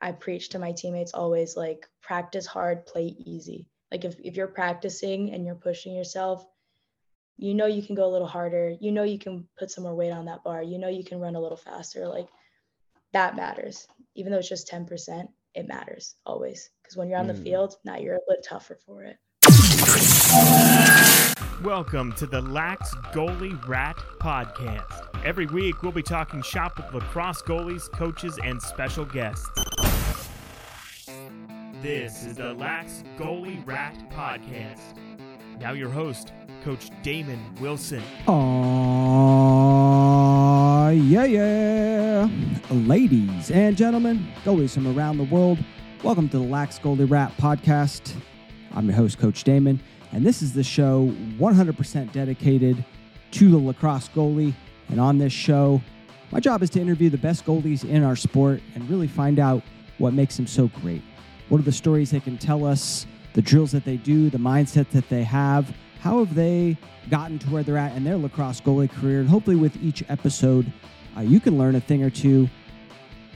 I preach to my teammates always like practice hard, play easy. Like if, if you're practicing and you're pushing yourself, you know you can go a little harder. You know you can put some more weight on that bar. You know you can run a little faster. Like that matters. Even though it's just 10%, it matters always. Because when you're on mm. the field, now you're a bit tougher for it. Welcome to the Lax Goalie Rat Podcast. Every week, we'll be talking shop with lacrosse goalies, coaches, and special guests. This is the Lax Goalie Rat Podcast. Now, your host, Coach Damon Wilson. Aww, yeah, yeah. Ladies and gentlemen, goalies from around the world, welcome to the Lax Goalie Rat Podcast. I'm your host, Coach Damon, and this is the show 100% dedicated to the lacrosse goalie. And on this show, my job is to interview the best goalies in our sport and really find out what makes them so great. What are the stories they can tell us, the drills that they do, the mindset that they have? How have they gotten to where they're at in their lacrosse goalie career? And hopefully, with each episode, uh, you can learn a thing or two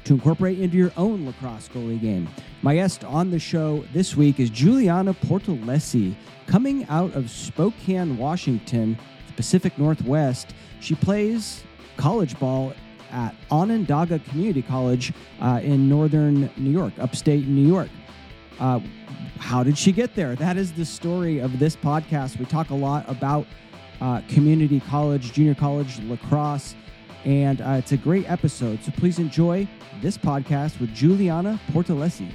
to incorporate into your own lacrosse goalie game. My guest on the show this week is Giuliana Portolesi, coming out of Spokane, Washington, the Pacific Northwest. She plays college ball at Onondaga Community College uh, in northern New York, upstate New York. Uh, how did she get there? That is the story of this podcast. We talk a lot about uh, community college, junior college, lacrosse, and uh, it's a great episode. So please enjoy this podcast with Giuliana Portolesi.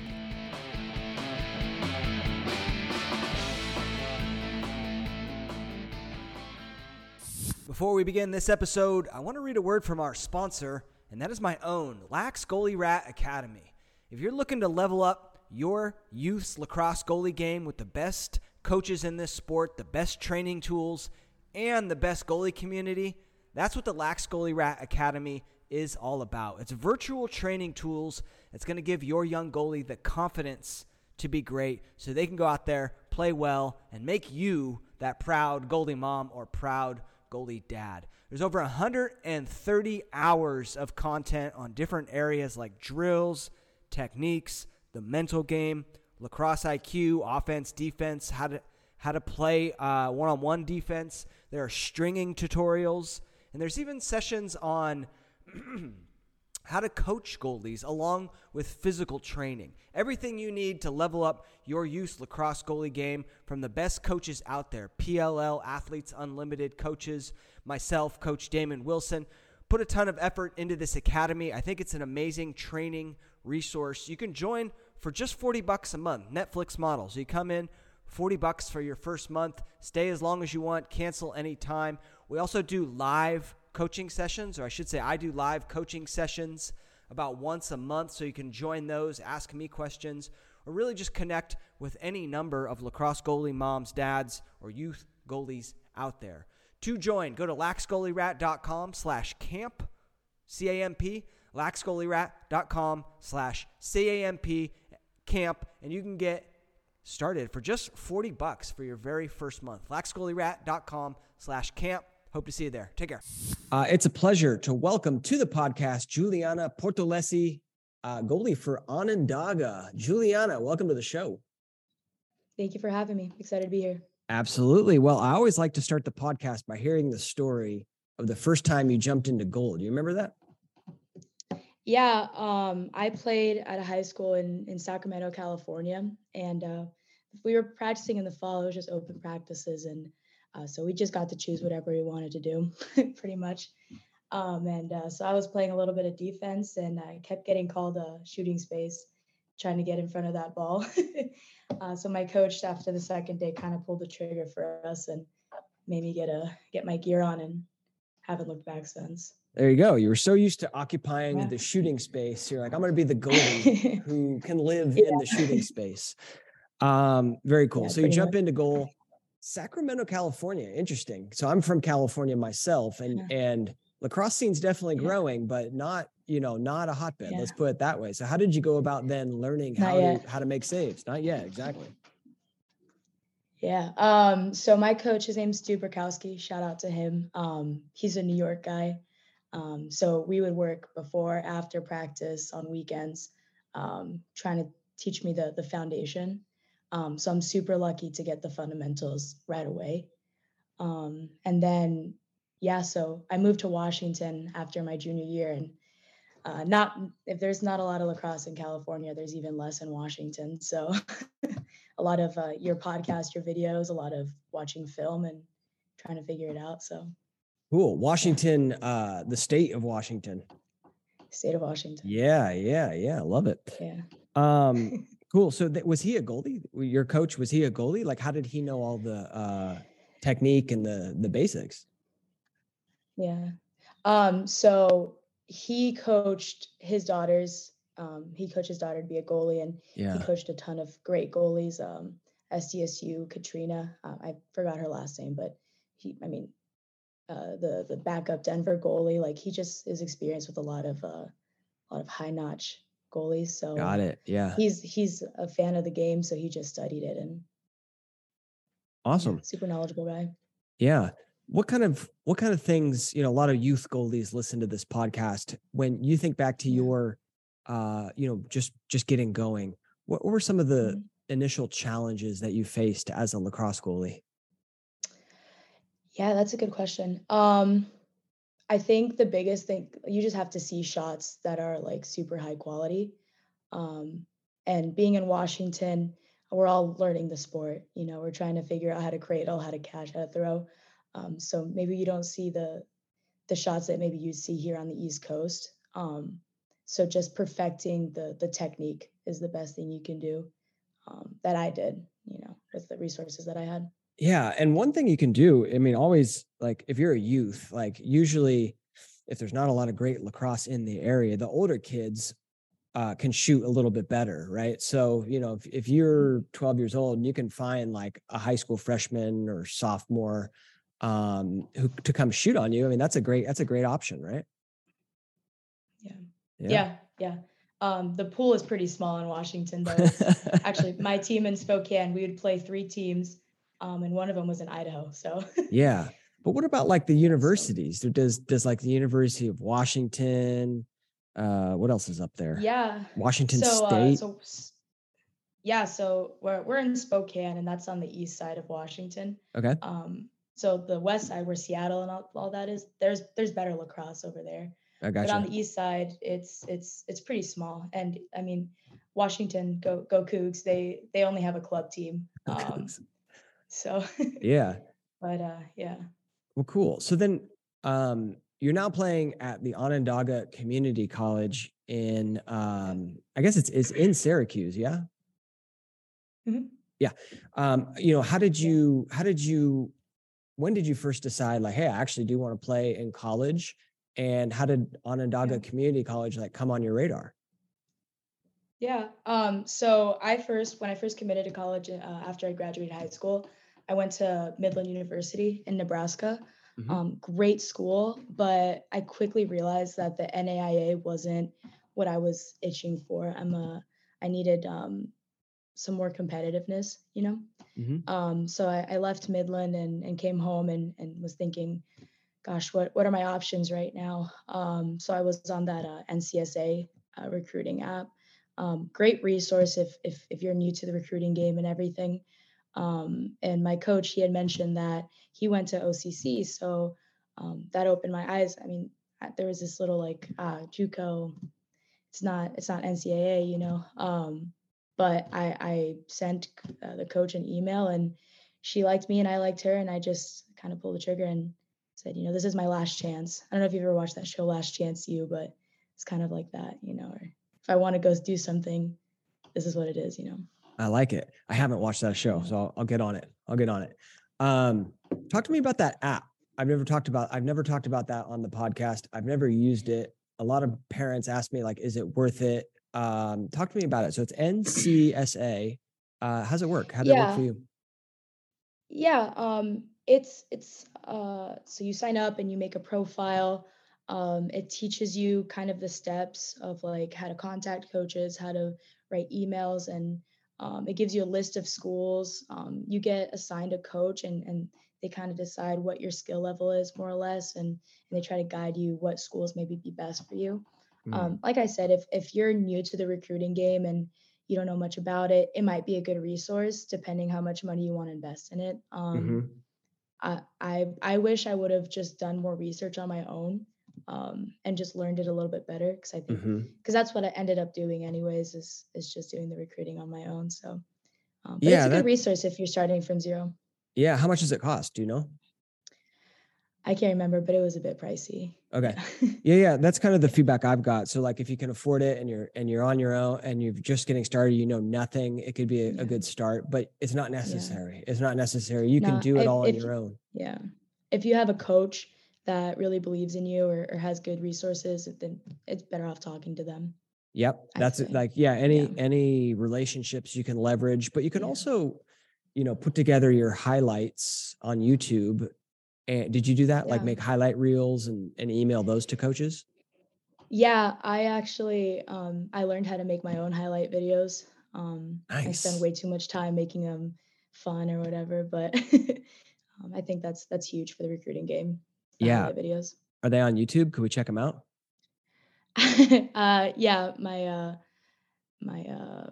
Before we begin this episode, I want to read a word from our sponsor, and that is my own, Lax Goalie Rat Academy. If you're looking to level up your youth's lacrosse goalie game with the best coaches in this sport, the best training tools, and the best goalie community. That's what the Lax Goalie Rat Academy is all about. It's virtual training tools. It's going to give your young goalie the confidence to be great so they can go out there, play well, and make you that proud goalie mom or proud goalie dad. There's over 130 hours of content on different areas like drills, techniques, the mental game, lacrosse IQ, offense, defense, how to how to play uh, one-on-one defense. There are stringing tutorials, and there's even sessions on how to coach goalies along with physical training. Everything you need to level up your youth lacrosse goalie game from the best coaches out there. PLL Athletes Unlimited coaches, myself, Coach Damon Wilson, put a ton of effort into this academy. I think it's an amazing training resource. You can join for just 40 bucks a month, Netflix model. So you come in, 40 bucks for your first month, stay as long as you want, cancel anytime. We also do live coaching sessions, or I should say, I do live coaching sessions about once a month. So you can join those, ask me questions, or really just connect with any number of lacrosse goalie moms, dads, or youth goalies out there. To join, go to laxgoalierat.com slash camp, C-A-M-P, laxgoalierat.com slash C-A-M-P, camp, and you can get started for just 40 bucks for your very first month. laxgoalierat.com slash camp. Hope to see you there. Take care. Uh, it's a pleasure to welcome to the podcast Giuliana Portolesi, uh, goalie for Onondaga. Giuliana, welcome to the show. Thank you for having me. Excited to be here. Absolutely. Well, I always like to start the podcast by hearing the story of the first time you jumped into goal. Do you remember that? Yeah, um, I played at a high school in in Sacramento, California, and uh, we were practicing in the fall. It was just open practices, and uh, so we just got to choose whatever we wanted to do, pretty much. Um, and uh, so I was playing a little bit of defense, and I kept getting called a shooting space, trying to get in front of that ball. Uh, so my coach, after the second day, kind of pulled the trigger for us and made me get a get my gear on, and haven't looked back since. There you go. You were so used to occupying yeah. the shooting space. You're like, I'm going to be the goalie who can live yeah. in the shooting space. Um, very cool. Yeah, so you jump much. into goal. Sacramento, California. Interesting. So I'm from California myself, and and lacrosse scene's definitely growing, but not you know not a hotbed. Let's put it that way. So how did you go about then learning how to how to make saves? Not yet, exactly. Yeah. Um, so my coach, his name's Stu Burkowski. Shout out to him. Um, he's a New York guy. Um, so we would work before, after practice on weekends. um, trying to teach me the the foundation. Um, so I'm super lucky to get the fundamentals right away. Um, and then, yeah, so I moved to Washington after my junior year, and uh, not if there's not a lot of lacrosse in California, there's even less in Washington. So a lot of uh, your podcast, your videos, a lot of watching film and trying to figure it out. So cool. Washington, uh, the state of Washington. State of Washington. Yeah, yeah, yeah. Love it. Yeah. Um, cool. So th- was he a goalie? Your coach was he a goalie? Like, how did he know all the uh, technique and the the basics? Yeah. Um. So he coached his daughters. Um, he coached his daughter to be a goalie, and Yeah. he coached a ton of great goalies. Um, SDSU Katrina, uh, I forgot her last name, but he, I mean, uh, the the backup Denver goalie, like he just is experienced with a lot of uh, a lot of high notch goalies. So Got it. Yeah. he's he's a fan of the game, so he just studied it and yeah, Awesome. super knowledgeable guy. Yeah. What kind of what kind of things, you know, a lot of youth goalies listen to this podcast. When you think back to your uh, you know, just just getting going, what, were some of the Mhm. initial challenges that you faced as a lacrosse goalie? Yeah, that's a good question. Um, I think the biggest thing you just have to see shots that are like super high quality. Um, and being in Washington, we're all learning the sport. You know, we're trying to figure out how to cradle, how to catch, how to throw. Um, so maybe you don't see the the shots that maybe you see here on the East Coast. Um, so just perfecting the the technique is the best thing you can do. Um, that I did, you know, with the resources that I had. Yeah, and one thing you can do, I mean, always like if you're a youth, like usually if there's not a lot of great lacrosse in the area, the older kids uh, can shoot a little bit better, right? So, you know, if, if you're 12 years old and you can find like a high school freshman or sophomore um, who to come shoot on you, I mean, that's a great that's a great option, right? Yeah. Yeah, yeah. Um, the pool is pretty small in Washington, though. Actually my team in Spokane. We would play three teams, um, and one of them was in Idaho. So yeah. But what about like the universities? Does does like the University of Washington? Uh, what else is up there? yeah. Washington so, uh, State. so yeah, so we're we're in Spokane, and that's on the east side of Washington. okay. Um, so the west side, where Seattle and all, all that is, there's there's better lacrosse over there. I got But gotcha. on the east side, it's it's it's pretty small. And I mean, Washington, go go Cougs. They they only have a club team. Um, so, yeah. but uh, yeah. Well, cool. So then um, you're now playing at the Onondaga Community College in, um, I guess it's, it's in Syracuse. Yeah. Mhm. Yeah. Um, you know, how did you, how did you, when did you first decide like, Hey, I actually do want to play in college? And how did Onondaga Yeah. Community College like come on your radar? Yeah. Um, so I first, when I first committed to college uh, after I graduated high school, I went to Midland University in Nebraska. Mhm. Um, great school, but I quickly realized that the NAIA wasn't what I was itching for. I'm a, I needed um, some more competitiveness, you know. Mhm. Um, so I, I left Midland and, and came home and, and was thinking, gosh, what what are my options right now? Um, so I was on that uh, NCSA uh, recruiting app. Um, great resource if, if if you're new to the recruiting game and everything. Um, and my coach, he had mentioned that he went to OCC, so um, that opened my eyes. I mean, there was this little like uh, JUCO. It's not it's not NCAA, you know. Um, but I I sent uh, the coach an email and she liked me and I liked her and I just kind of pulled the trigger and said, you know, this is my last chance. I don't know if you've ever watched that show Last Chance U, but it's kind of like that, you know, or if I want to go do something, this is what it is, you know. I like it. I haven't watched that show, so I'll, I'll get on it. I'll get on it. Um, talk to me about that app. I've never talked about. I've never talked about that on the podcast. I've never used it. A lot of parents ask me like, "Is it worth it?" Um, talk to me about it. So it's NCSA. Uh, how's it work? How did it work for you? Yeah, um, it's it's uh, so you sign up and you make a profile. Um, it teaches you kind of the steps of like how to contact coaches, how to write emails, and um, it gives you a list of schools. Um, you get assigned a coach, and and they kind of decide what your skill level is more or less, and, and they try to guide you what schools maybe be best for you. mm. um, like I said, if if you're new to the recruiting game and you don't know much about it, it might be a good resource depending how much money you want to invest in it. Um, mm-hmm. I, I I wish I would have just done more research on my own um, and just learned it a little bit better because I think because mm-hmm. that's what I ended up doing anyways is is just doing the recruiting on my own. So um, but yeah, it's a that, good resource if you're starting from zero. Yeah, how much does it cost? Do you know? I can't remember, but it was a bit pricey. Okay. Yeah, yeah, that's kind of the feedback I've got. So like if you can afford it and you're and you're on your own and you're just getting started, you know nothing, it could be a, yeah. a good start, but it's not necessary. Yeah. It's not necessary. You can do it if, all on if, your own. Yeah. If you have a coach that really believes in you or, or has good resources, then it's better off talking to them. Yep. That's it. Like, yeah, any yeah. any relationships you can leverage, but you can also, you know, put together your highlights on YouTube and did you do that? Yeah. Like make highlight reels and, and email those to coaches? Yeah, I actually um, I learned how to make my own highlight videos. Um, nice. I spend way too much time making them fun or whatever, but um, I think that's that's huge for the recruiting game. Yeah, videos. Are they on YouTube? Could we check them out? uh, yeah, my uh, my uh,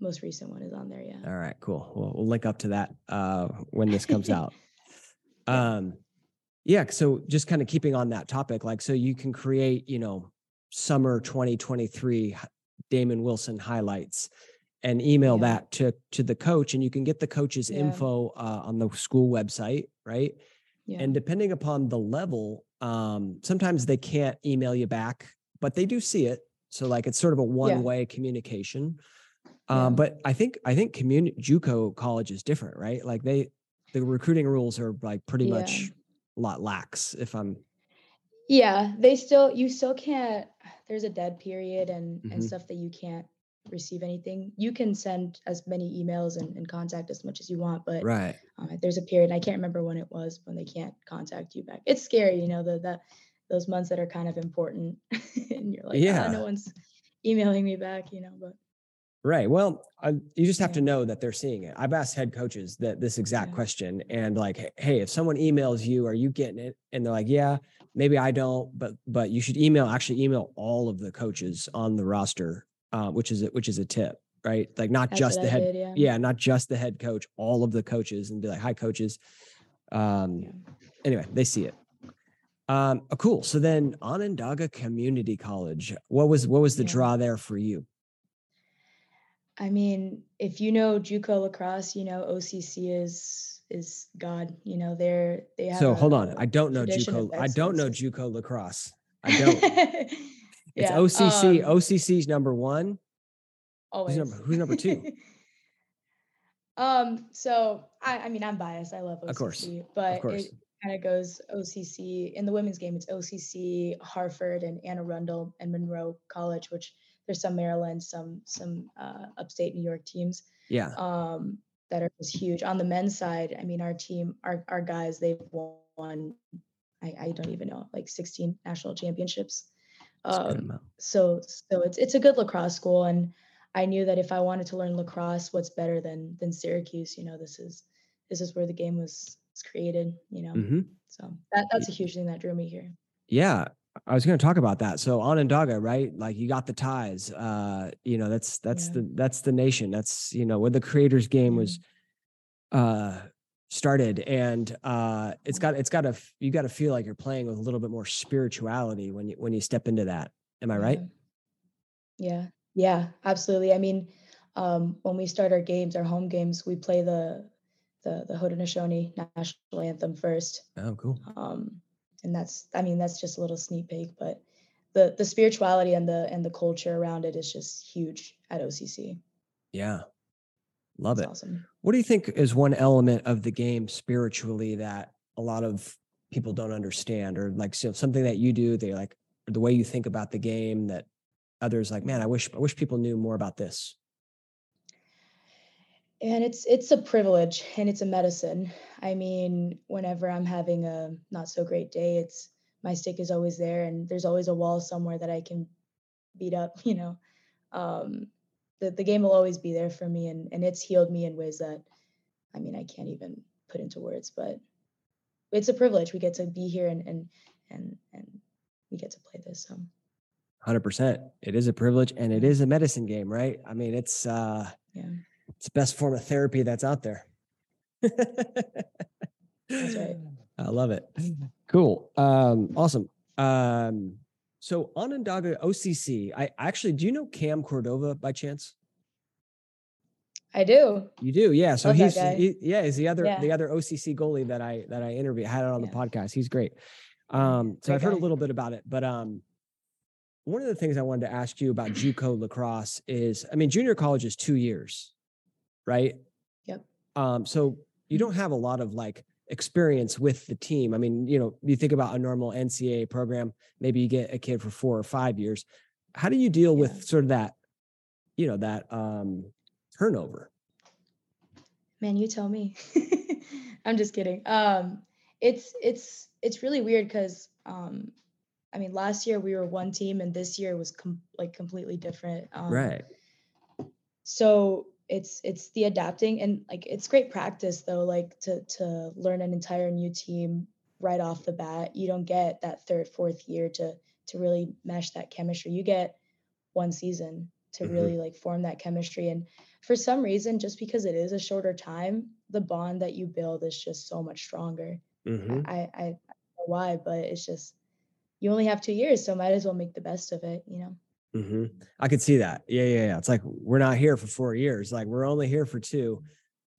most recent one is on there. Yeah. All right, cool. We'll, we'll link up to that uh, when this comes out. Um, yeah. So just kind of keeping on that topic, like, so you can create, you know, summer 2023 Damon Wilson highlights and email yeah. that to to the coach and you can get the coach's yeah. info uh, on the school website right yeah. and depending upon the level um, sometimes they can't email you back but they do see it. So like it's sort of a one way communication. Um, but i think i think juco college is different right? Like they the recruiting rules are like pretty much a lot lax if i'm yeah they still you still can't there's a dead period and mm-hmm. and stuff that you can't receive anything you can send as many emails and, and contact as much as you want but right uh, there's a period i can't remember when it was when they can't contact you back it's scary you know the that those months that are kind of important and you're like yeah oh, no one's emailing me back you know but Right. Well, uh, you just have to know that they're seeing it. I've asked head coaches that this exact yeah. question, and like, hey, if someone emails you, are you getting it? And they're like, yeah, maybe I don't, but but you should email. Actually, email all of the coaches on the roster, uh, which is a, which is a tip, right? Like not That's just the head, did, yeah. yeah. not just the head coach, all of the coaches, and be like, hi, coaches. Um, yeah. Anyway, they see it. Um, oh, cool. So then Onondaga Community College, what was what was the draw there for you? I mean, if you know JUCO lacrosse, you know OCC is is God. You know they're they have. So hold on, I don't know JUCO. I don't know JUCO lacrosse. I don't. it's yeah. OCC. Um, OCC's number one. Always. Who's number, who's number two? um. So I, I mean, I'm biased. I love OCC, of course, but of course. it kind of goes OCC in the women's game. It's OCC, Hartford, and Anne Arundel and Monroe College, which there's some Maryland, some some uh, upstate New York teams. Yeah. Um, that are just huge. On the men's side, I mean, our team, our our guys, they've won. I, I don't even know, like 16 national championships. Um, so so it's it's a good lacrosse school, and I knew that if I wanted to learn lacrosse, what's better than than Syracuse? You know, this is this is where the game was, was created. You know, mm-hmm. so that that's a huge thing that drew me here. Yeah, I was going to talk about that. So Onondaga, right? Like you got the ties. Uh, you know, that's that's yeah. the that's the nation. That's you know where the creators game was uh started and uh it's got it's got to you got to feel like you're playing with a little bit more spirituality when you when you step into that. Am I right? Yeah. Yeah, absolutely. I mean, um when we start our games, our home games, we play the the the Haudenosaunee national anthem first. Oh, cool. Um and that's i mean that's just a little sneak peek but the the spirituality and the and the culture around it is just huge at occ yeah love that's it. awesome. What do you think is one element of the game spiritually that a lot of people don't understand or like so something that you do they like the way you think about the game that others like man i wish i wish people knew more about this. And it's it's a privilege and it's a medicine. I mean whenever i'm having a not so great day it's my stick is always there and there's always a wall somewhere that i can beat up you know? Um, the, the game will always be there for me and, and it's healed me in ways that i mean i can't even put into words but it's a privilege we get to be here and and and, and we get to play this so 100%. It is a privilege and it is a medicine game, right? I mean, it's uh Yeah. it's the best form of therapy that's out there. That's right. I love it. Cool. Um, awesome. Um, so Onondaga OCC, I actually do you know Cam Cordova by chance? I do. You do, yeah. So Love he's he, yeah, is the other Yeah. the other OCC goalie that I that I interviewed. Had it on the podcast. He's great. Um, so Great I've heard a little bit about it, but um, one of the things I wanted to ask you about JUCO lacrosse is, I mean, junior college is two years, right? Yep. Um, so you don't have a lot of like experience with the team. I mean, you know, you think about a normal NCAA program, maybe you get a kid for four or five years. How do you deal Yeah. with sort of that, you know, that um turnover? Man, you tell me. I'm just kidding. Um, it's it's it's really weird because um, I mean, last year we were one team, and this year was com- like completely different. Um, right. So it's it's the adapting, and like it's great practice though. Like to to learn an entire new team right off the bat. You don't get that third, fourth year to to really mesh that chemistry. You get one season to Mhm. really like form that chemistry and for some reason just because it is a shorter time the bond that you build is just so much stronger hmm I, I i don't know why but it's just you only have two years so might as well make the best of it you know hmm I could see that. Yeah, yeah, yeah. It's like we're not here for four years. Like we're only here for two.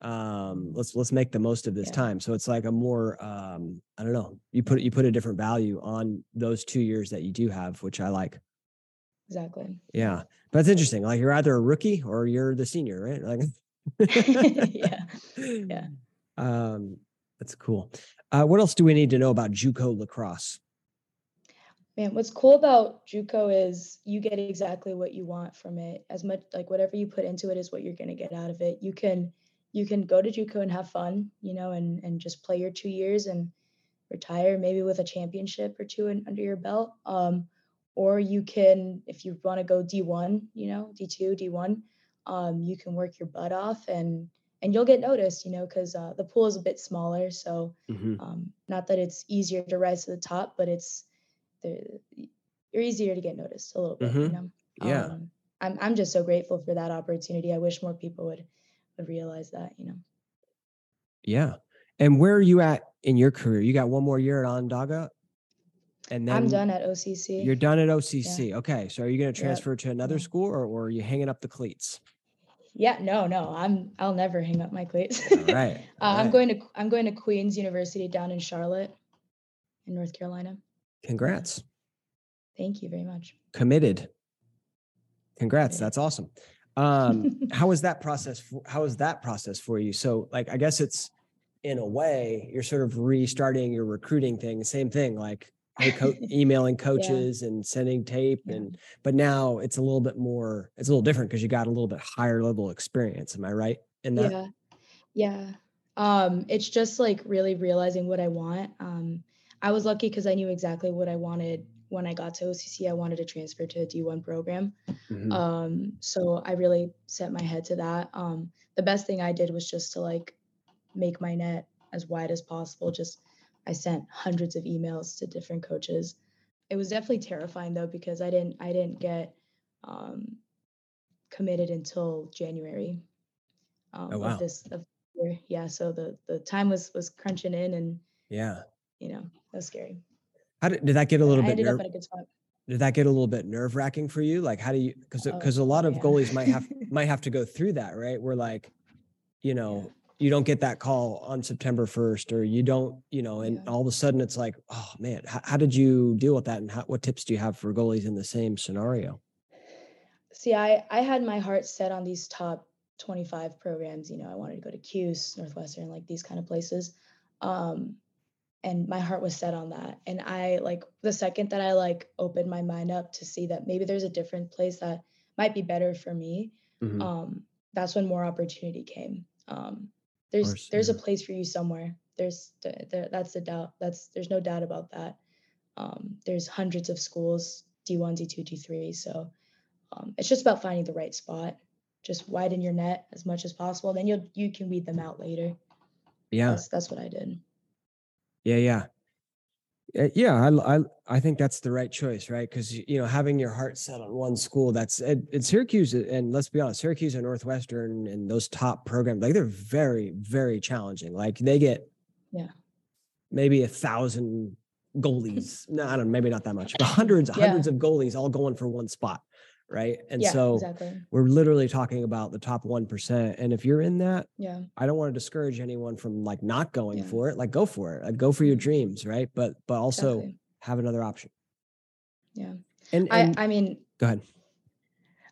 Um, let's let's make the most of this Yeah. time. So it's like a more um, I don't know. You put you put a different value on those two years that you do have, which I like. exactly Yeah, but it's interesting. Like you're either a rookie or you're the senior, right? Like, yeah Yeah. Um, that's cool. Uh, what else do we need to know about JUCO lacrosse? Man, what's cool about JUCO is you get exactly what you want from it. As much like whatever you put into it is what you're gonna get out of it. You can you can go to JUCO and have fun, you know, and and just play your two years and retire maybe with a championship or two in, under your belt. Um, or you can, if you want to go D1, you know, D2, D1, um, you can work your butt off and and you'll get noticed, you know, because uh, the pool is a bit smaller. So Mhm. um, not that it's easier to rise to the top, but it's the you're easier to get noticed a little bit. You Mhm. know. Yeah. Um, I'm I'm just so grateful for that opportunity. I wish more people would would realize that. You know. Yeah. And where are you at in your career? You got one more year at Onondaga, and then I'm done at OCC. You're done at OCC. Okay. So are you going to Yep. transfer to another Yeah. school, or, or are you hanging up the cleats? Yeah. No. No. I'm. I'll never hang up my cleats. All right. uh, all I'm going to I'm going to Queens University down in Charlotte, in North Carolina. Congrats. Thank you very much. Committed. Congrats. That's awesome. Um, how was that process? For, how was that process for you? So, like, I guess it's in a way you're sort of restarting your recruiting thing. Same thing, like hey, co- emailing coaches and sending tape, Yeah. and but now it's a little bit more. It's a little different because you got a little bit higher level experience. Am I right in that? Yeah. Yeah. Um, it's just like really realizing what I want. Um, I was lucky because I knew exactly what I wanted when I got to OCC. I wanted to transfer to a D1 program. Mhm. Um, so I really set my head to that. Um, the best thing I did was just to like make my net as wide as possible. Just I sent hundreds of emails to different coaches. It was definitely terrifying though because I didn't I didn't get um, committed until January um, Oh, wow. of this of year. Yeah, so the the time was was crunching in, and yeah. You know that was scary. How did, did that get a little I bit ended nerve? up at a good spot. did that get a little bit nerve wracking for you? Like, how do you? Because Oh, because a lot of yeah. goalies might have might have to go through that, right? We're like, you know, you don't get that call on September first, or you don't, you know, and Yeah. all of a sudden it's like, oh man, how, how did you deal with that? And how, what tips do you have for goalies in the same scenario? See, I I had my heart set on these top 25 programs. You know, I wanted to go to Cuse, Northwestern, like these kind of places. Um, and my heart was set on that. And I like the second that I like opened my mind up to see that maybe there's a different place that might be better for me. Mhm. Um, that's when more opportunity came. Um, there's course, there's yeah. a place for you somewhere. There's th- there, that's the doubt. That's there's no doubt about that. Um, there's hundreds of schools, D1, D2, D3. So um, it's just about finding the right spot. Just widen your net as much as possible. Then you'll you can weed them out later. yeah, That's that's what I did. Yeah, yeah. Uh, yeah, I, I I think that's the right choice, right? Because you know having your heart set on one school, that's in Syracuse, and let's be honest, Syracuse and Northwestern and those top programs, like they're very very challenging. Like they get yeah maybe a thousand goalies. no, I don't. Maybe not that much, but hundreds yeah. hundreds of goalies all going for one spot right? And yeah, so exactly. we're literally talking about the top 1%. And if you're in that, yeah. I don't want to discourage anyone from like not going yeah. for it. Like go for it. Like go for your dreams, right? But but also exactly. have another option. Yeah. And, and I I mean go ahead.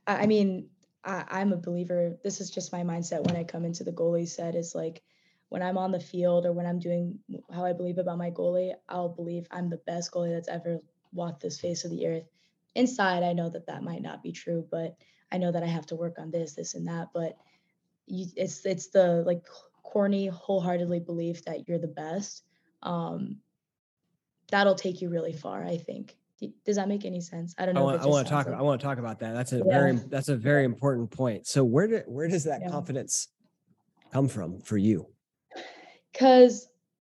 I, I mean, I, I'm a believer. This is just my mindset when I come into the goalie set is like when I'm on the field or when I'm doing how I believe about my goalie, I'll believe I'm the best goalie that's ever walked this face of the earth inside i know that that might not be true but i know that i have to work on this this and that but you, it's it's the like corny wholeheartedly belief that you're the best um that'll take you really far i think. Does that make any sense? I don't know i want, I want to talk like, i want to talk about that. That's a yeah. very that's a very important point. So where did where does that yeah. confidence come from for you? Because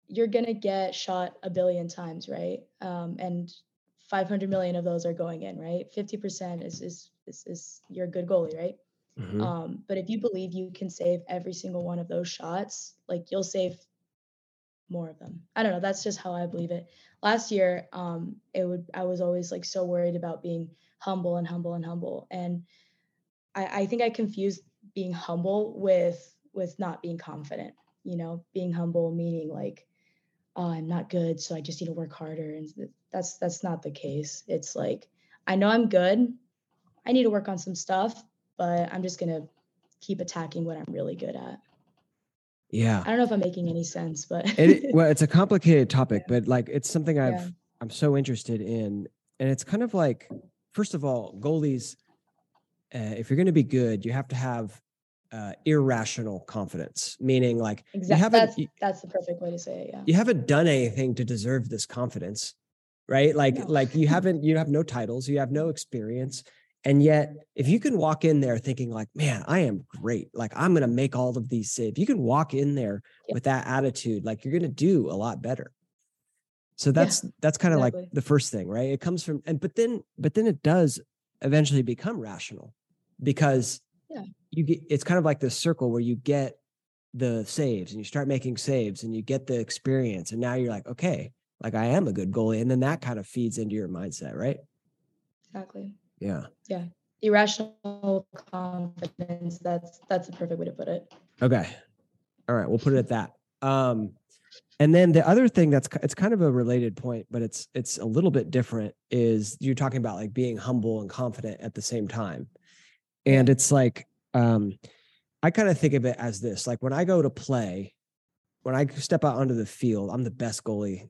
you're gonna get shot a billion times right? Um and 500 million of those are going in, right? 50% is is is, is you're a good goalie, right? Mm-hmm. Um, but if you believe you can save every single one of those shots, like you'll save more of them. I don't know. That's just how I believe it. Last year, um, it would I was always like so worried about being humble and humble and humble. And I, I think I confused being humble with with not being confident, you know, being humble meaning like oh, I'm not good, so I just need to work harder. And that's that's not the case. It's like I know I'm good. I need to work on some stuff, but I'm just gonna keep attacking what I'm really good at. Yeah. I don't know if I'm making any sense, but it, well, it's a complicated topic, yeah. but like it's something I've yeah. I'm so interested in, and it's kind of like first of all, goalies. Uh, if you're going to be good, you have to have uh, irrational confidence, meaning like exactly. you haven't. That's, that's the perfect way to say it. Yeah. You haven't done anything to deserve this confidence, right? Like no. like you haven't. You have no titles. You have no experience. And yet, if you can walk in there thinking like, man, I am great. Like I'm going to make all of these saves. You can walk in there with that attitude, like you're going to do a lot better. So that's yeah, that's kind of exactly. like the first thing, right? It comes from and but then but then it does eventually become rational because yeah. You get it's kind of like this circle where you get the saves and you start making saves and you get the experience and now you're like okay like i am a good goalie and then that kind of feeds into your mindset right? Exactly. Yeah. Yeah. Irrational confidence that's that's the perfect way to put it. Okay. All right we'll put it at that. Um and then the other thing that's it's kind of a related point but it's it's a little bit different is you're talking about like being humble and confident at the same time. And it's like, um, I kind of think of it as this like when I go to play, when I step out onto the field, I'm the best goalie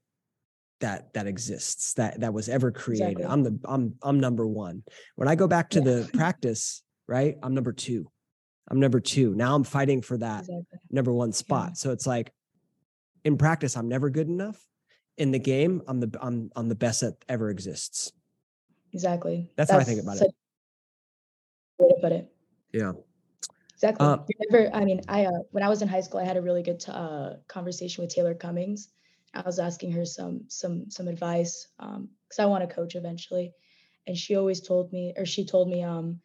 that that exists that that was ever created. Exactly. I'm the I'm I'm number one. When I go back to yeah. the practice, right? I'm number two. I'm number two. Now I'm fighting for that exactly. number one spot. Yeah. So it's like in practice, I'm never good enough. In the game, I'm the I'm I'm the best that ever exists. Exactly. That's, That's how I think about it way to put it. Yeah. Exactly. Uh, Remember, I mean, I uh, when I was in high school, I had a really good uh, conversation with Taylor Cummings. I was asking her some some some advice because um, I want to coach eventually, and she always told me, or she told me, um,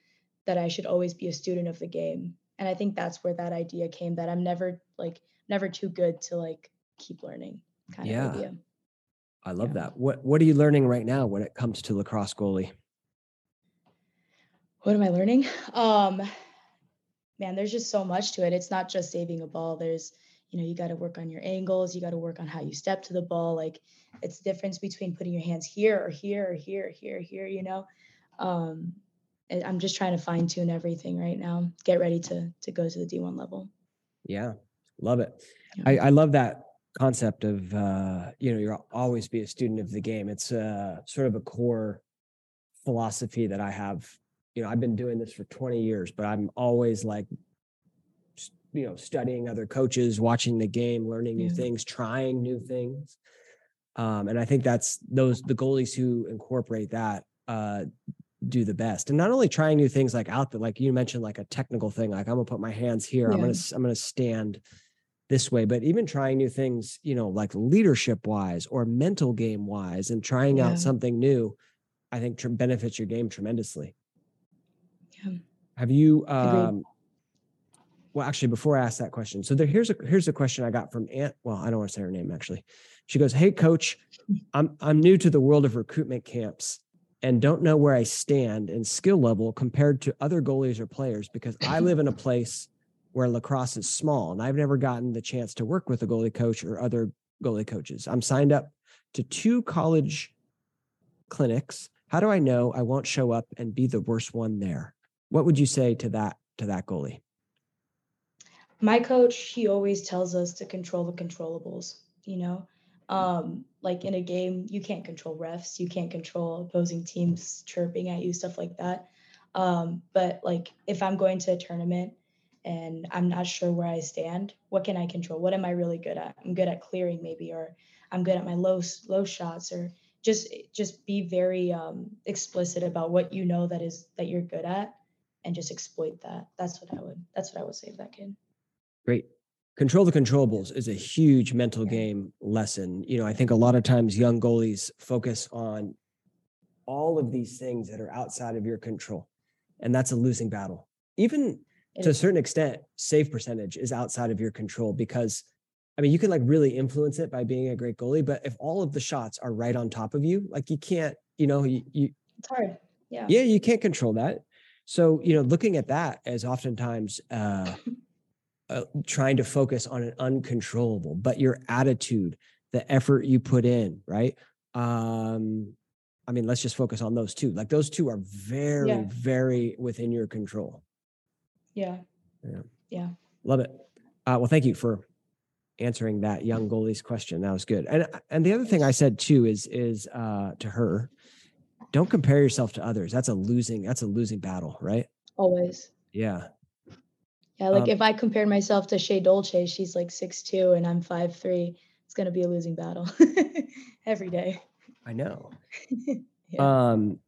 that I should always be a student of the game. And I think that's where that idea came that I'm never like never too good to like keep learning kind yeah. of idea. I love yeah. that. What what are you learning right now when it comes to lacrosse goalie? what am I learning? Um, man, there's just so much to it. It's not just saving a ball. There's, you know, you got to work on your angles. You got to work on how you step to the ball. Like it's the difference between putting your hands here or here or here, or here, or here, you know? Um, I'm just trying to fine tune everything right now. Get ready to, to go to the D1 level. Yeah. Love it. Yeah. I, I love that concept of, uh, you know, you'll always be a student of the game. It's uh, sort of a core philosophy that I have you know, I've been doing this for 20 years, but I'm always like, you know, studying other coaches, watching the game, learning new things, trying new things. Um, and I think that's those the goalies who incorporate that uh, do the best. And not only trying new things like out there, like you mentioned, like a technical thing, like I'm gonna put my hands here, yeah. I'm gonna I'm gonna stand this way, but even trying new things, you know, like leadership wise or mental game wise and trying Yeah. out something new, I think benefits your game tremendously. Yeah. Have you um well actually before I ask that question, so there here's a here's a question I got from Aunt. Well, I don't want to say her name actually. She goes, Hey coach, I'm I'm new to the world of recruitment camps and don't know where I stand in skill level compared to other goalies or players because I live in a place where lacrosse is small and I've never gotten the chance to work with a goalie coach or other goalie coaches. I'm signed up to two college clinics. How do I know I won't show up and be the worst one there? What would you say to that to that goalie? my coach he always tells us to control the controllables you know? Um like in a game you can't control refs you can't control opposing teams chirping at you stuff like that. Um but like if i'm going to a tournament and i'm not sure where i stand what can i control? What am i really good at? I'm good at clearing maybe or i'm good at my low low shots or just just be very um explicit about what you know that is that you're good at and just exploit that. That's what i would that's what i would say to that kid. Great. Control the controllables is a huge mental game lesson. You know, I think a lot of times young goalies focus on all of these things that are outside of your control, and that's a losing battle. Even It to a certain extent, save percentage is outside of your control because, I mean, you can like really influence it by being a great goalie, but if all of the shots are right on top of you, like you can't, you know, you, you it's hard. Yeah. Yeah you can't control that so you know looking at that as oftentimes uh, uh trying to focus on an uncontrollable but your attitude the effort you put in right? Um i mean let's just focus on those two. Like those two are very Yeah. very within your control. Yeah. Yeah. yeah. love it. Uh well thank you for answering that young goalie's question. That was good. And and the other thing i said too is is uh to her don't compare yourself to others that's a losing that's a losing battle right always yeah Yeah, like Um, if I compared myself to Shay Dolce, she's like six two and I'm five three. It's gonna be a losing battle every day. I know. Yeah. Um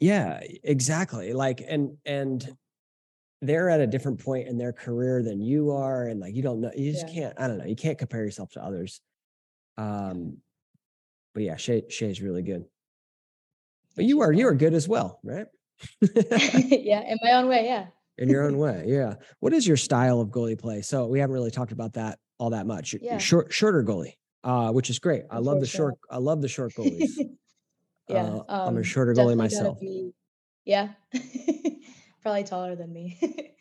yeah, exactly. Like and and they're at a different point in their career than you are and like you don't know you just Yeah. can't I don't know, you can't compare yourself to others. Um but yeah, Shay Shay's really good. But you are you are good as well, right? yeah, in my own way, yeah. in your own way. Yeah. What is your style of goalie play? So we haven't really talked about that all that much. Yeah. short shorter goalie, uh, which is great. I love the short. I love the short goalies. yeah. Uh, I'm a um, shorter goalie myself. be- yeah. Probably taller than me.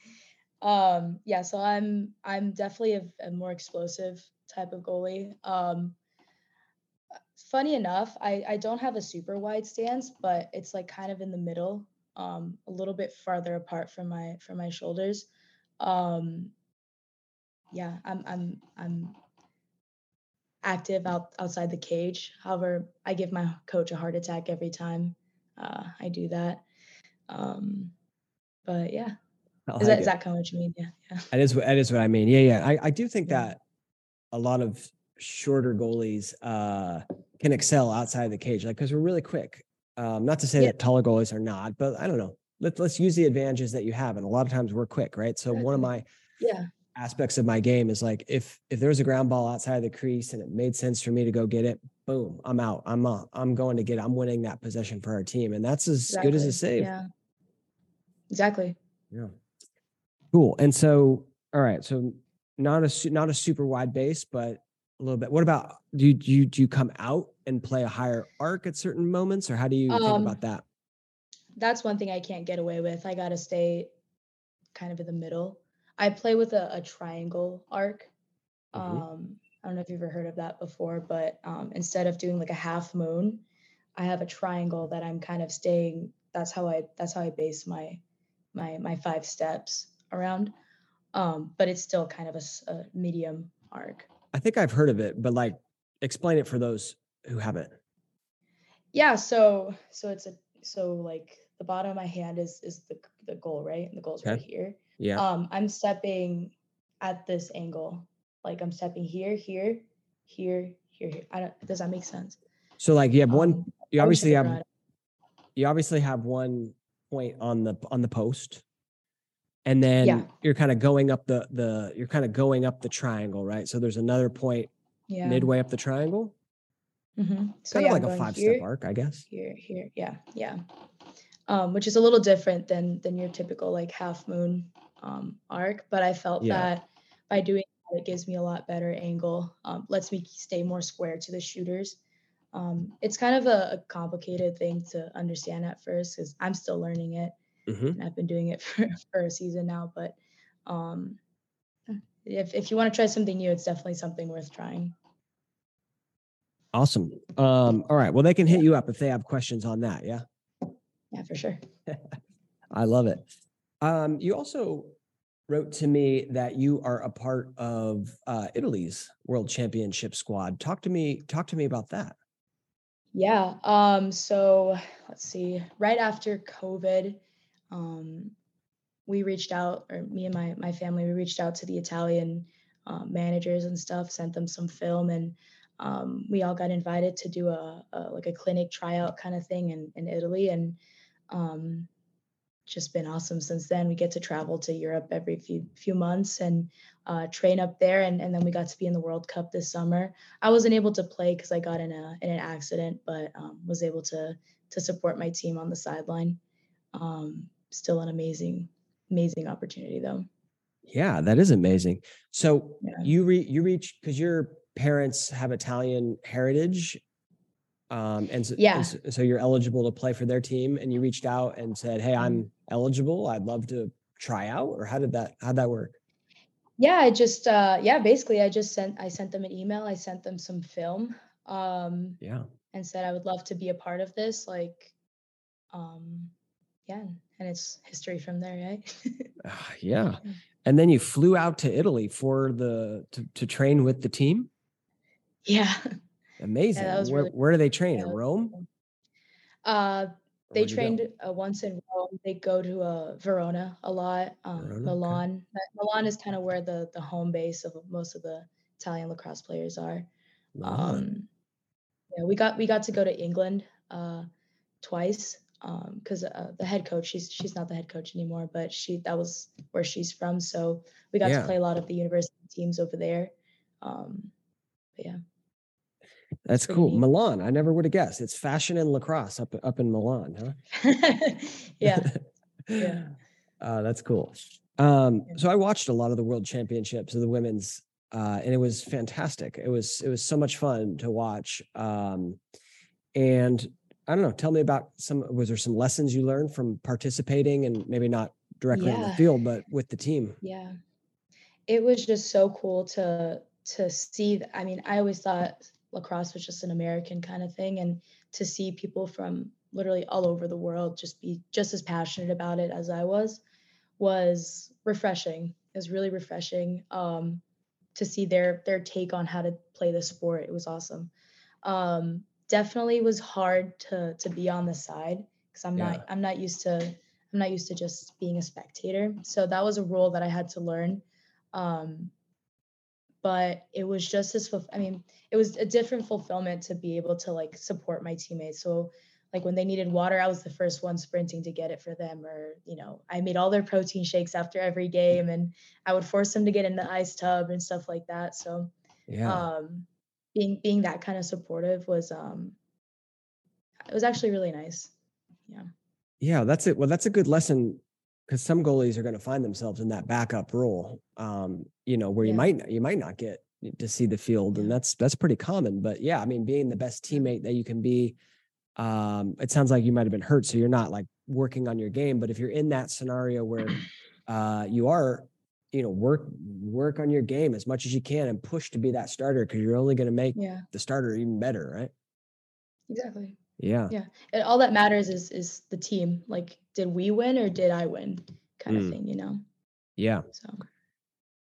um, yeah, so I'm I'm definitely a, a more explosive type of goalie. Um funny enough, I, I don't have a super wide stance, but it's like kind of in the middle, um, a little bit farther apart from my from my shoulders. Um, yeah, I'm I'm I'm active out outside the cage. However, I give my coach a heart attack every time uh, I do that. Um, but yeah, is like that is that kind of what you mean? Yeah, yeah. That is what that is what I mean. Yeah, yeah. I, I do think Yeah. that a lot of shorter goalies uh can excel outside of the cage, like because we're really quick. Um, not to say Yeah. that taller goalies are not, but I don't know. Let, let's use the advantages that you have. And a lot of times we're quick, right? So one of my Yeah, aspects of my game is like if if there was a ground ball outside of the crease and it made sense for me to go get it, boom, I'm out. I'm uh, I'm going to get. It. I'm winning that possession for our team, and that's as good as a save. Yeah, exactly. Yeah. Cool. And so, all right. So not a not a super wide base, but a little bit. What about do you do you, do you come out and play a higher arc at certain moments, or how do you think Um, about that? That's one thing I can't get away with. I gotta stay kind of in the middle. I play with a, a triangle arc. Mhm. Um, I don't know if you've ever heard of that before, but um, instead of doing like a half moon, I have a triangle that I'm kind of staying. That's how I that's how I base my my my five steps around. Um, but it's still kind of a medium arc. I think I've heard of it, but like explain it for those who haven't. Yeah, so so it's a so like the bottom of my hand is is the the goal, right? And the goal's right here. Yeah. Um, I'm stepping at this angle. Like I'm stepping here, here, here, here, here. I don't does that make sense? so like you have one. Um, You I wish I obviously have you obviously have one point on the on the post, and then Yeah. you're kind of going up the the you're kind of going up the triangle, right? So there's another point Yeah. midway up the triangle, hmm So kind yeah, of like a five here, step arc, I guess. here, here. Yeah, yeah. Um, which is a little different than than your typical like half moon um, arc, but I felt that by doing that, it gives me a lot better angle. Um, lets me stay more square to the shooters. Um, it's kind of a, a complicated thing to understand at first because I'm still learning it. Hmm and I've been doing it for, for a season now. But um, if if you want to try something new, it's definitely something worth trying. Awesome. Um, all right. Well, they can hit you up if they have questions on that. Yeah. Yeah, for sure. I love it. Um, you also wrote to me that you are a part of uh, Italy's World Championship squad. Talk to me. Talk to me about that. Yeah. Um. So let's see. Right after COVID, um, we reached out, or me and my my family, we reached out to the Italian um, managers and stuff, sent them some film, and um, we all got invited to do a, a like a clinic tryout kind of thing in in Italy, and um, just been awesome since then. We get to travel to Europe every few few months and uh, train up there, and and then we got to be in the World Cup this summer. I wasn't able to play because I got in a in an accident, but um, was able to to support my team on the sideline. Um, still an amazing amazing opportunity though. Yeah, that is amazing. So Yeah. you re you reach because your parents have Italian heritage, um, and so, Yeah. and so, so you're eligible to play for their team, and you reached out and said, "Hey, I'm Mm-hmm. eligible. I'd love to try out." Or how did that how'd that work? Yeah, I just uh, yeah, basically I just sent I sent them an email. I sent them some film. Um, Yeah. and said I would love to be a part of this. Like, um, yeah, and it's history from there, right? Ah, yeah. Yeah. And then you flew out to Italy for the to, to train with the team. yeah. Amazing. was where, really- where do they train? yeah, In Rome? Uh, they where'd you go? trained uh, once in Rome. They go to uh, Verona a lot. Um, Verona. Milan. But Milan is kind of where the the home base of most of the Italian lacrosse players are. Um, yeah, we got we got to go to England uh, twice because uh, the head coach she's she's not the head coach anymore, but she that was where she's from. So we got Yeah. to play a lot of the university teams over there. Um, but yeah, That's cool. neat. Milan. I never would have guessed. It's fashion and lacrosse up up in Milan, huh? yeah, Yeah. Uh, that's cool. Um, Yeah. so I watched a lot of the world championships of the women's, uh, and it was fantastic. It was it was so much fun to watch. Um, and I don't know. Tell me about some. Was there some lessons you learned from participating, and maybe not directly on the field, but with the team? yeah. It was just so cool to to see. I mean, I always thought lacrosse was just an American kind of thing, and to see people from literally all over the world just be just as passionate about it as I was was refreshing. It was really refreshing um, to see their their take on how to play the sport. It was awesome. Um, definitely was hard to to be on the side because I'm Yeah. not I'm not used to I'm not used to just being a spectator. So that was a role that I had to learn. Um, but it was just as I mean, it was a different fulfillment to be able to like support my teammates. So like when they needed water, I was the first one sprinting to get it for them. Or, you know, I made all their protein shakes after every game and I would force them to get in the ice tub and stuff like that. So Yeah. um being being that kind of supportive was um it was actually really nice. Yeah. Yeah, that's it. Well, that's a good lesson because some goalies are going to find themselves in that backup role. Um, you know, where you might not- you might not get to see the field, and that's that's pretty common. But yeah, I mean, being the best teammate that you can be. Um, it sounds like you might have been hurt, so you're not like working on your game. But if you're in that scenario where uh, you are, you know, work work on your game as much as you can and push to be that starter because you're only going to make Yeah. the starter even better, right? Exactly. Yeah. Yeah. And all that matters is is the team. Like, did we win or did I win? Kind Mm. of thing, you know. Yeah. So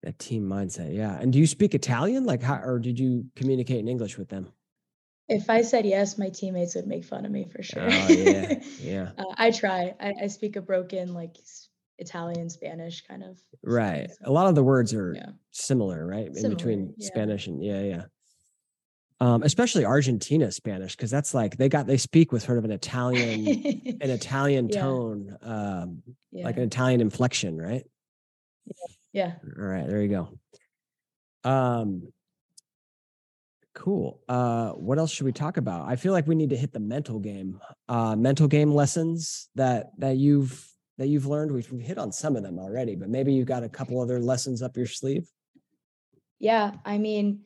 That team mindset. Yeah. And do you speak Italian? Like how or did you communicate in English with them? if I said yes, my teammates would make fun of me for sure. Oh yeah. Yeah. uh, I try. I, I speak a broken like Italian, Spanish kind of. Right. so, A lot of the words are Yeah. similar, right? In between yeah. Spanish and yeah, yeah. Um, especially Argentina Spanish, because that's like they got they speak with sort of an Italian an Italian Yeah. tone, um, like an Italian inflection, right? Yeah. All right, there you go. Um, cool. Uh, what else should we talk about? I feel like we need to hit the mental game. Uh, mental game lessons that that you've that you've learned. We've hit on some of them already, but maybe you've got a couple other lessons up your sleeve. Yeah, I mean,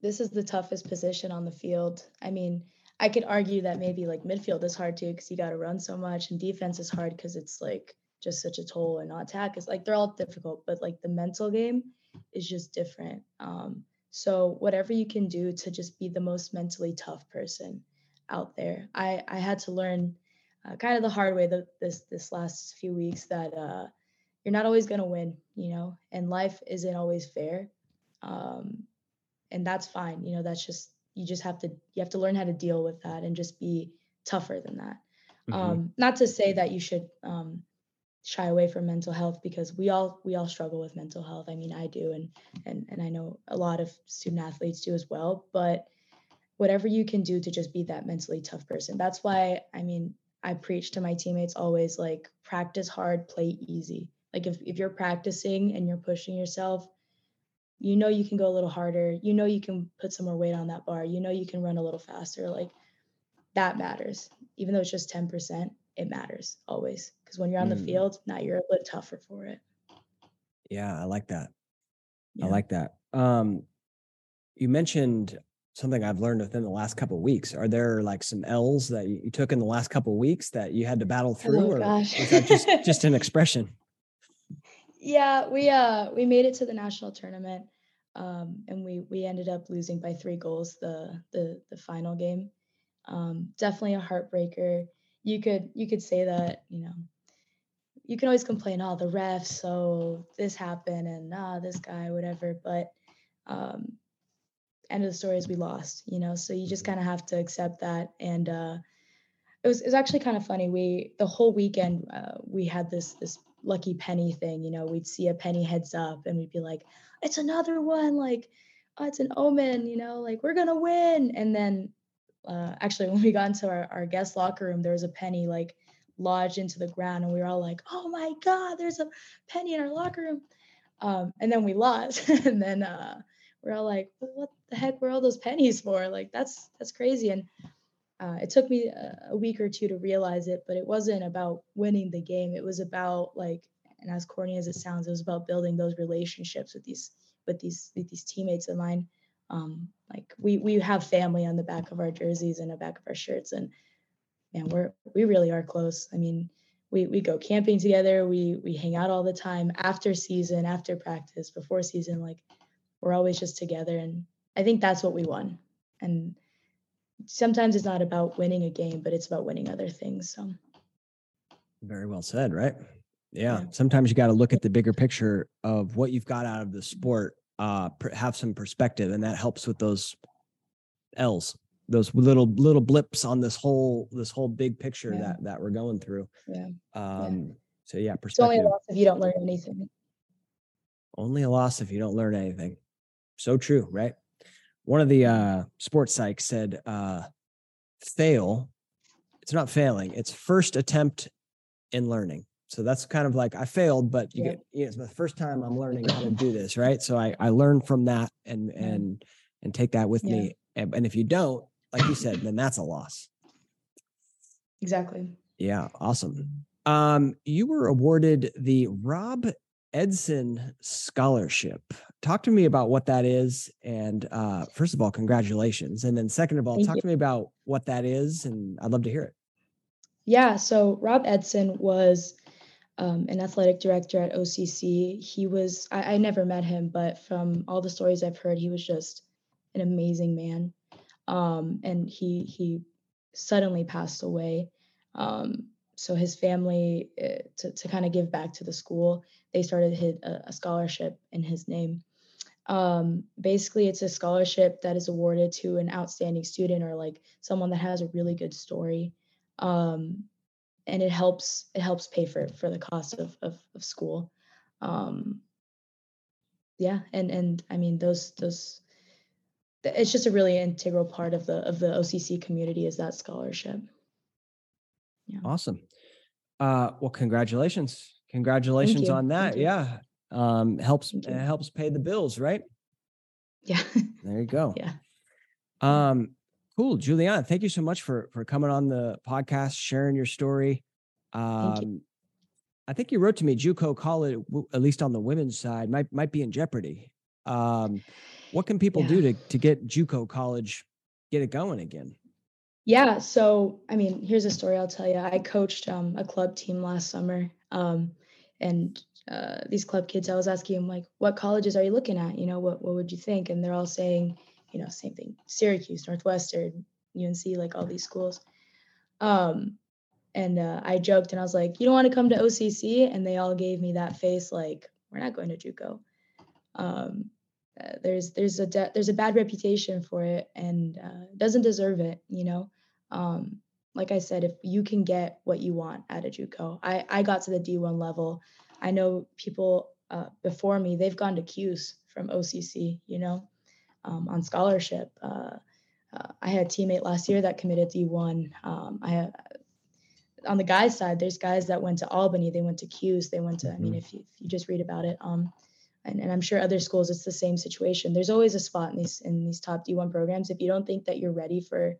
this is the toughest position on the field. I mean, I could argue that maybe like midfield is hard too because you got to run so much, and defense is hard because it's like just such a toll, and not attack is like they're all difficult, but like the mental game is just different. Um, so whatever you can do to just be the most mentally tough person out there. I I had to learn uh, kind of the hard way that this this last few weeks that uh, you're not always gonna win, you know, and life isn't always fair, um, and that's fine. You know, that's just you just have to you have to learn how to deal with that and just be tougher than that. Mm-hmm. Um, not to say that you should um, shy away from mental health because we all we all struggle with mental health. I mean, I do, and and and I know a lot of student athletes do as well. But whatever you can do to just be that mentally tough person. That's why I mean I preach to my teammates always like practice hard, play easy. Like if if you're practicing and you're pushing yourself, you know you can go a little harder. You know you can put some more weight on that bar. You know you can run a little faster. Like that matters. Even though it's just 10%, it matters always because when you're on mm. the field, now you're a bit tougher for it. Yeah, I like that. Yeah. I like that. Um, you mentioned something I've learned within the last couple weeks. Are there like some L's that you, took in the last couple weeks that you had to battle through, oh, or gosh. is that just just an expression? Yeah, we uh we made it to the national tournament, um, and we we ended up losing by three goals the the the final game. Um, definitely a heartbreaker you could you could say that you know you can always complain oh the refs so this happened and ah this guy whatever but um end of the story is we lost you know so you just kind of have to accept that. And uh it was it was actually kind of funny. We the whole weekend uh, we had this this lucky penny thing you know we'd see a penny heads up and we'd be like it's another one like oh, it's an omen you know like we're gonna win. And then uh, actually when we got into our, our guest locker room there was a penny like lodged into the ground and we were all like oh my god there's a penny in our locker room. Um, and then we lost. And then uh, we're all like well, what the heck were all those pennies for like that's that's crazy and uh, it took me a, week or two to realize it but it wasn't about winning the game it was about like and as corny as it sounds it was about building those relationships with these with these with these teammates of mine um, like we we have family on the back of our jerseys and the back of our shirts, and man, we're we really are close. I mean, we we go camping together, we we hang out all the time after season, after practice, before season. Like we're always just together, and I think that's what we won. And sometimes it's not about winning a game, but it's about winning other things. So very well said, right? Yeah. yeah. Sometimes you got to look at the bigger picture of what you've got out of the sport uh have some perspective and that helps with those l's those little little blips on this whole this whole big picture yeah. that that we're going through yeah um yeah. so yeah perspective. it's only a loss if you don't learn anything only a loss if you don't learn anything so true right one of the uh sports psychs said uh fail it's not failing it's first attempt in learning so that's kind of like I failed, but you yeah. get know, it's the first time I'm learning how to do this, right? So I I learn from that and and and take that with yeah. me. And, and if you don't, like you said, then that's a loss. Exactly. Yeah, awesome. Um, you were awarded the Rob Edson Scholarship. Talk to me about what that is. And uh, first of all, congratulations. And then second of all, Thank talk you. to me about what that is. And I'd love to hear it. Yeah. So Rob Edson was um, an athletic director at OCC. He was, I, I, never met him, but from all the stories I've heard, he was just an amazing man. Um, and he, he suddenly passed away. Um, so his family, uh, to, to kind of give back to the school, they started his, a, scholarship in his name. Um, basically, it's a scholarship that is awarded to an outstanding student or like someone that has a really good story. Um, and it helps it helps pay for for the cost of of, of school. Um yeah and and i mean those those it's just a really integral part of the of the occ community is that scholarship. Yeah. Awesome. Uh well congratulations congratulations on that yeah Um, helps Thank helps pay the bills, right? Yeah. There you go. Yeah. Um, cool, Giuliana. Thank you so much for for coming on the podcast, sharing your story. Thank you. Um, I think you wrote to me, JUCO college, at least on the women's side, might might be in jeopardy. Um, what can people do to to get JUCO college get it going again? Yeah. So, I mean, here's a story I'll tell you. I coached um, a club team last summer. Um, and uh, these club kids, I was asking them, like, what colleges are you looking at? You know, what, what would you think? And they're all saying, you know, same thing Syracuse, Northwestern, UNC, like all these schools. Um, and uh, I joked and I was like, you don't want to come to OCC? And they all gave me that face, like, we're not going to JUCO. Um, uh, there's there's a de- there's a bad reputation for it and uh, doesn't deserve it you know um, like i said if you can get what you want at a juco i i got to the d1 level i know people uh, before me they've gone to q's from occ you know um, on scholarship uh, uh, i had a teammate last year that committed d1 um, i have on the guys side there's guys that went to albany they went to q's they went to i mean Mhm. if you, if you just read about it um, and, and I'm sure other schools it's the same situation. There's always a spot in these in these top D1 programs. If you don't think that you're ready for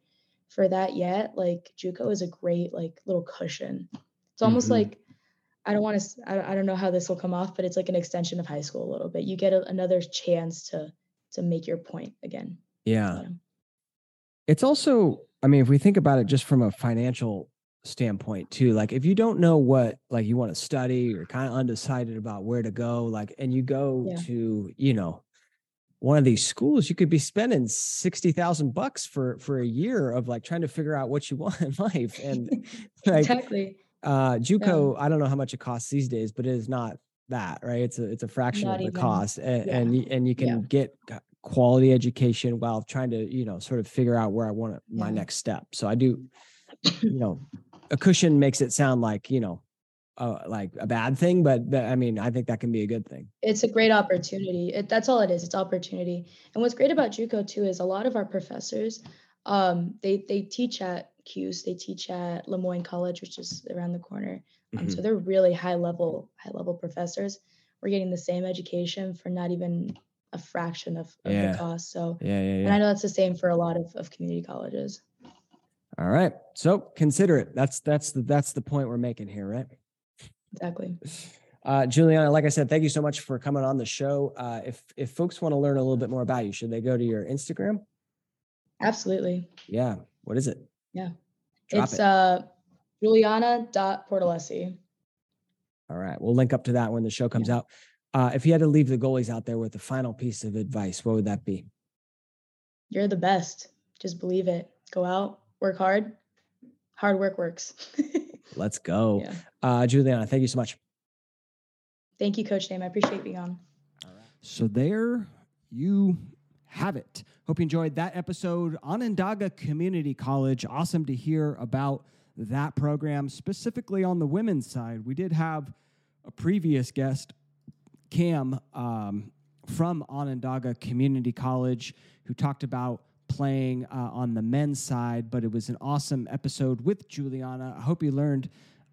for that yet, like JUCO is a great like little cushion. It's almost Mhm. like I don't want to I, I don't know how this will come off, but it's like an extension of high school a little bit. You get a, another chance to to make your point again. Yeah. You know? It's also, I mean, if we think about it just from a financial standpoint too, like if you don't know what like you want to study, you're kind of undecided about where to go, like, and you go Yeah. to, you know, one of these schools, you could be spending sixty thousand bucks for for a year of like trying to figure out what you want in life. And like exactly. uh JUCO, I don't know how much it costs these days, but it is not that, right? It's a it's a fraction Not of the even. cost. And Yeah. and, and you can Yeah. get quality education while trying to, you know, sort of figure out where I want my Yeah. next step. So I do, you know, a cushion makes it sound like, you know, uh, like a bad thing, but th- I mean, I think that can be a good thing. it's a great opportunity. It, that's all it is. It's opportunity. And what's great about JUCO too is a lot of our professors, um, they they teach at Cuse, they teach at Le Moyne College, which is around the corner. Um, Mhm. so they're really high level, high level professors. We're getting the same education for not even a fraction of, of Yeah. the cost. So, yeah, Yeah, yeah, and I know that's the same for a lot of, of community colleges. All right. So consider it. That's that's the that's the point we're making here, right? Exactly. Uh, Giuliana, like I said, thank you so much for coming on the show. Uh, if if folks want to learn a little bit more about you, should they go to your Instagram? Absolutely. Yeah. What is it? Yeah. Drop it's it. uh Giuliana.portolesi. All right. We'll link up to that when the show comes out. Uh, if you had to leave the goalies out there with a final piece of advice, what would that be? You're the best. Just believe it. Go out, work hard. Hard work works. Let's go. yeah. Uh, Giuliana, thank you so much. Thank you, Coach Damon. I appreciate being on. So there you have it. Hope you enjoyed that episode. Onondaga Community College. Awesome to hear about that program, specifically on the women's side. We did have a previous guest, Cam, um, from Onondaga Community College, who talked about playing uh, on the men's side, but it was an awesome episode with Giuliana. I hope you learned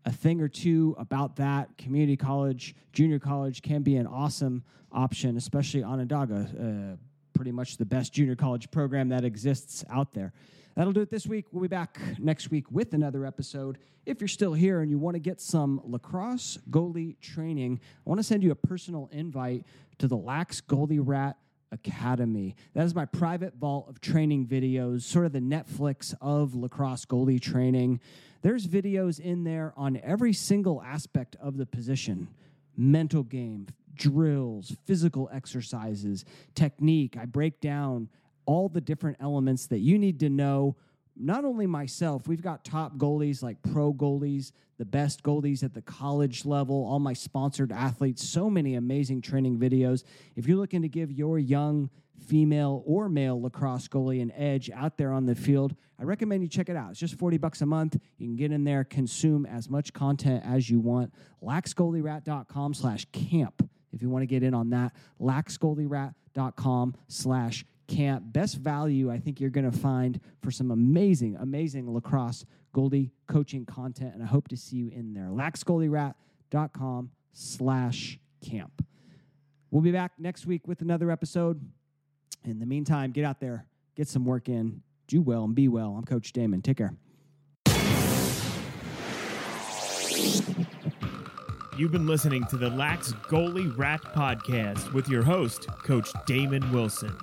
a thing or two about that. Community college, junior college can be an awesome option, especially Onondaga, uh, pretty much the best junior college program that exists out there. That'll do it this week. We'll be back next week with another episode. If you're still here and you want to get some lacrosse goalie training, I want to send you a personal invite to the Lax Goalie Rat Academy. That is my private vault of training videos, sort of the Netflix of lacrosse goalie training. There's videos in there on every single aspect of the position mental game, drills, physical exercises, technique. I break down all the different elements that you need to know. Not only myself, we've got top goalies like pro goalies, the best goalies at the college level, all my sponsored athletes, so many amazing training videos. If you're looking to give your young female or male lacrosse goalie an edge out there on the field, I recommend you check it out. It's just 40 bucks a month. You can get in there, consume as much content as you want. laxgoalierat.com slash camp if you want to get in on that. laxgoalierat.com slash camp. Best value I think you're going to find for some amazing, amazing lacrosse goalie coaching content, and I hope to see you in there. laxgoalierat.com slash camp. We'll be back next week with another episode. In the meantime, get out there, get some work in, do well, and be well. I'm Coach Damon. Take care. You've been listening to the Lax Goalie Rat Podcast with your host, Coach Damon Wilson.